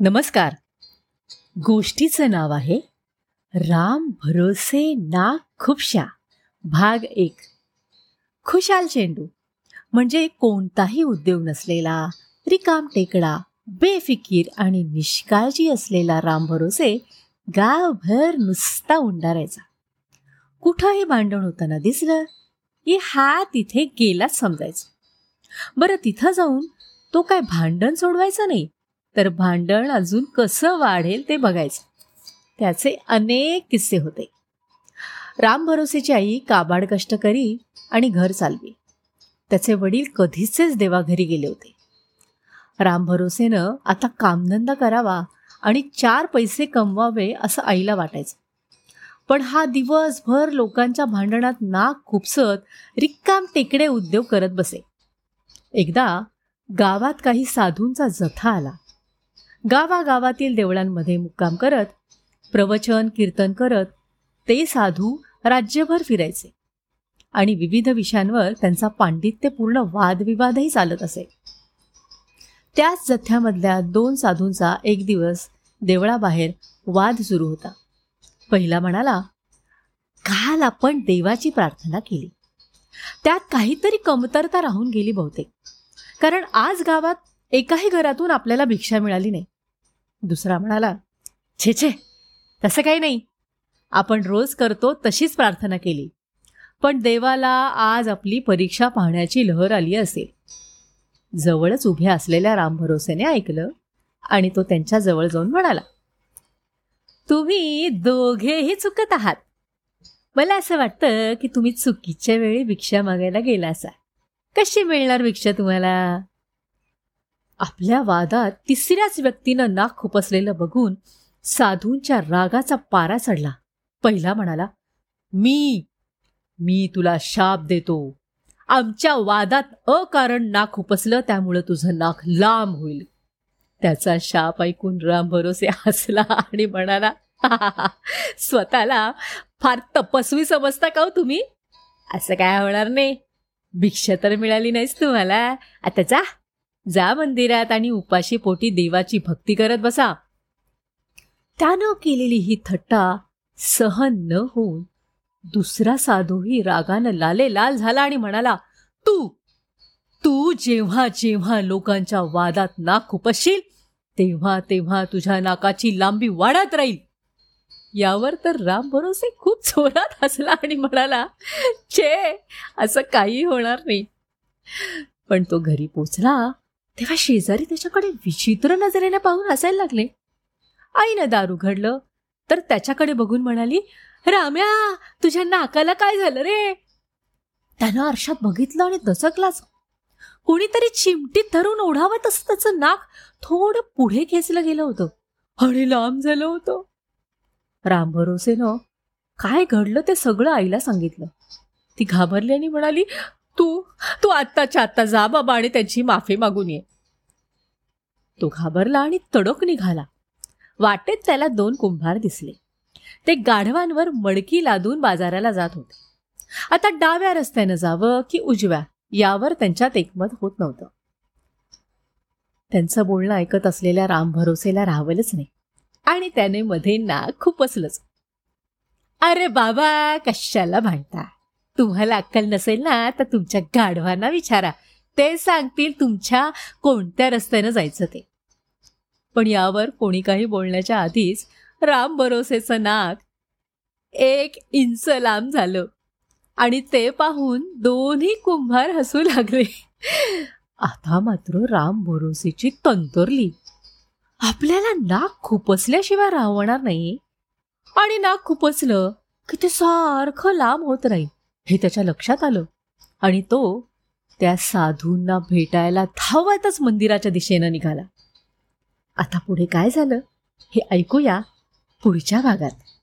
नमस्कार. गोष्टीचं नाव आहे राम भरोसे ना खुपशा. भाग एक. खुशाल चेंडू म्हणजे कोणताही उद्योग नसलेला रिकाम टेकडा बेफिकीर आणि निष्काळजी असलेला राम भरोसे गावभर नुसता उंडारायचा. कुठंही भांडण होताना दिसलं? की हा तिथे गेलाच समजायचं. बरं तिथं जाऊन तो काय भांडण सोडवायचं नाही? तर भांडण अजून कसं वाढेल ते बघायचं. त्याचे अनेक किस्से होते. राम भरोसेची आई काबाड कष्ट करी आणि घर चालवी. त्याचे वडील कधीचेच देवाघरी गेले होते. राम भरोसेनं आता कामधंदा करावा आणि चार पैसे कमवावे असं आईला वाटायचं. पण हा दिवसभर लोकांच्या भांडणात नाक खुपसत रिक्काम टेकडे उद्योग करत बसे. एकदा गावात काही साधूंचा जथा आला. गावागावातील देवळांमध्ये मुक्काम करत प्रवचन कीर्तन करत ते साधू राज्यभर फिरायचे. आणि विविध विषयांवर त्यांचा पांडित्यपूर्ण वादविवादही चालत असे. त्याच जथ्यामधल्या दोन साधूंचा एक दिवस देवळाबाहेर वाद सुरू होता. पहिला म्हणाला काल आपण देवाची प्रार्थना केली. त्यात काहीतरी कमतरता राहून गेली बहुतेक. कारण आज गावात एकाही घरातून आपल्याला भिक्षा मिळाली नाही. दुसरा म्हणाला छे छे तसं काही नाही. आपण रोज करतो तशीच प्रार्थना केली. पण देवाला आज आपली परीक्षा पाहण्याची लहर आली असेल. जवळच उभ्या असलेल्या रामभरोसेने ऐकलं आणि तो त्यांच्या जवळ जाऊन म्हणाला तुम्ही दोघेही चुकत आहात. मला असं वाटतं की तुम्ही चुकीच्या वेळी भिक्षा मागायला गेला असा कशी मिळणार भिक्षा तुम्हाला? आपल्या वादात तिसऱ्याच व्यक्तीनं नाक खुपसलेलं बघून साधूंच्या रागाचा पारा चढला. पहिला म्हणाला मी मी तुला शाप देतो. आमच्या वादात अकारण नाक खुपसलं त्यामुळं तुझं नाक लांब होईल. त्याचा शाप ऐकून राम भरोसे हसला आणि म्हणाला स्वतःला फार तपस्वी समजता का हो तुम्ही? असं काय होणार नाही. भिक्षा तर मिळाली नाहीच तुम्हाला. आता जा. जा मंदिरात आणि उपाशी पोटी देवाची भक्ती करत बसा. त्यानं केलेली ही थट्टा सहन न होऊन दुसरा साधूही रागानं लाले लाल झाला आणि म्हणाला तू तू जेव्हा जेव्हा लोकांच्या वादात नाक खुपसशील तेव्हा तेव्हा तुझ्या नाकाची लांबी वाढत राहील. यावर तर राम भरोसे खूप जोरात हसला आणि म्हणाला चे असं काही होणार नाही. पण तो घरी पोचला तेव्हा शेजारी त्याच्याकडे विचित्र नजरेने पाहून हसायला लागले. आईनं दार उघडलं तर त्याच्याकडे बघून म्हणाली राम्या तुझ्या नाकाला काय झालं रे? त्यानं आरशात बघितलं आणि दचकलाच. कोणीतरी चिमटीत धरून ओढावत त्याचं नाक थोडं पुढे खेचलं गेलं होतं आणि लांब झालं होतं. राम भरोसेनं काय घडलं ते सगळं आईला सांगितलं. ती घाबरली आणि म्हणाली तू तू आत्ताच्या आत्ता जा बाबा आणि त्यांची माफी मागून ये. तो घाबरला आणि तडक निघाला. वाटेत त्याला दोन कुंभार दिसले. ते गाढवांवर मडकी लादून बाजाराला जात होते. आता डाव्या रस्त्यानं जावं की उजव्या यावर त्यांच्यात एकमत होत नव्हतं. त्यांचं बोलणं ऐकत असलेल्या राम भरोसेला राहावलंच नाही. आणि त्याने मध्ये नाक खुपसलंच अरे बाबा कशाला भांडता तुम्हाला अक्कल नसेल ना तर तुमच्या गाढवांना विचारा. ते सांगतील तुमच्या कोणत्या रस्त्यानं जायचं ते. पण यावर कोणी काही बोलण्याच्या आधीच राम भरोसेचं नाक एक इंच लांब झालं आणि ते पाहून दोन्ही कुंभार हसू लागले. आता मात्र राम भरोसेची तंतरली. आपल्याला नाक खुपसल्याशिवाय राहणार नाही. आणि नाक खुपसलं की ते सारखं लांब होत राहील. हे त्याच्या लक्षात आलं. आणि तो त्या साधूंना भेटायला धावतच मंदिराच्या दिशेनं निघाला. आता पुढे काय झालं हे ऐकूया पुढच्या भागात.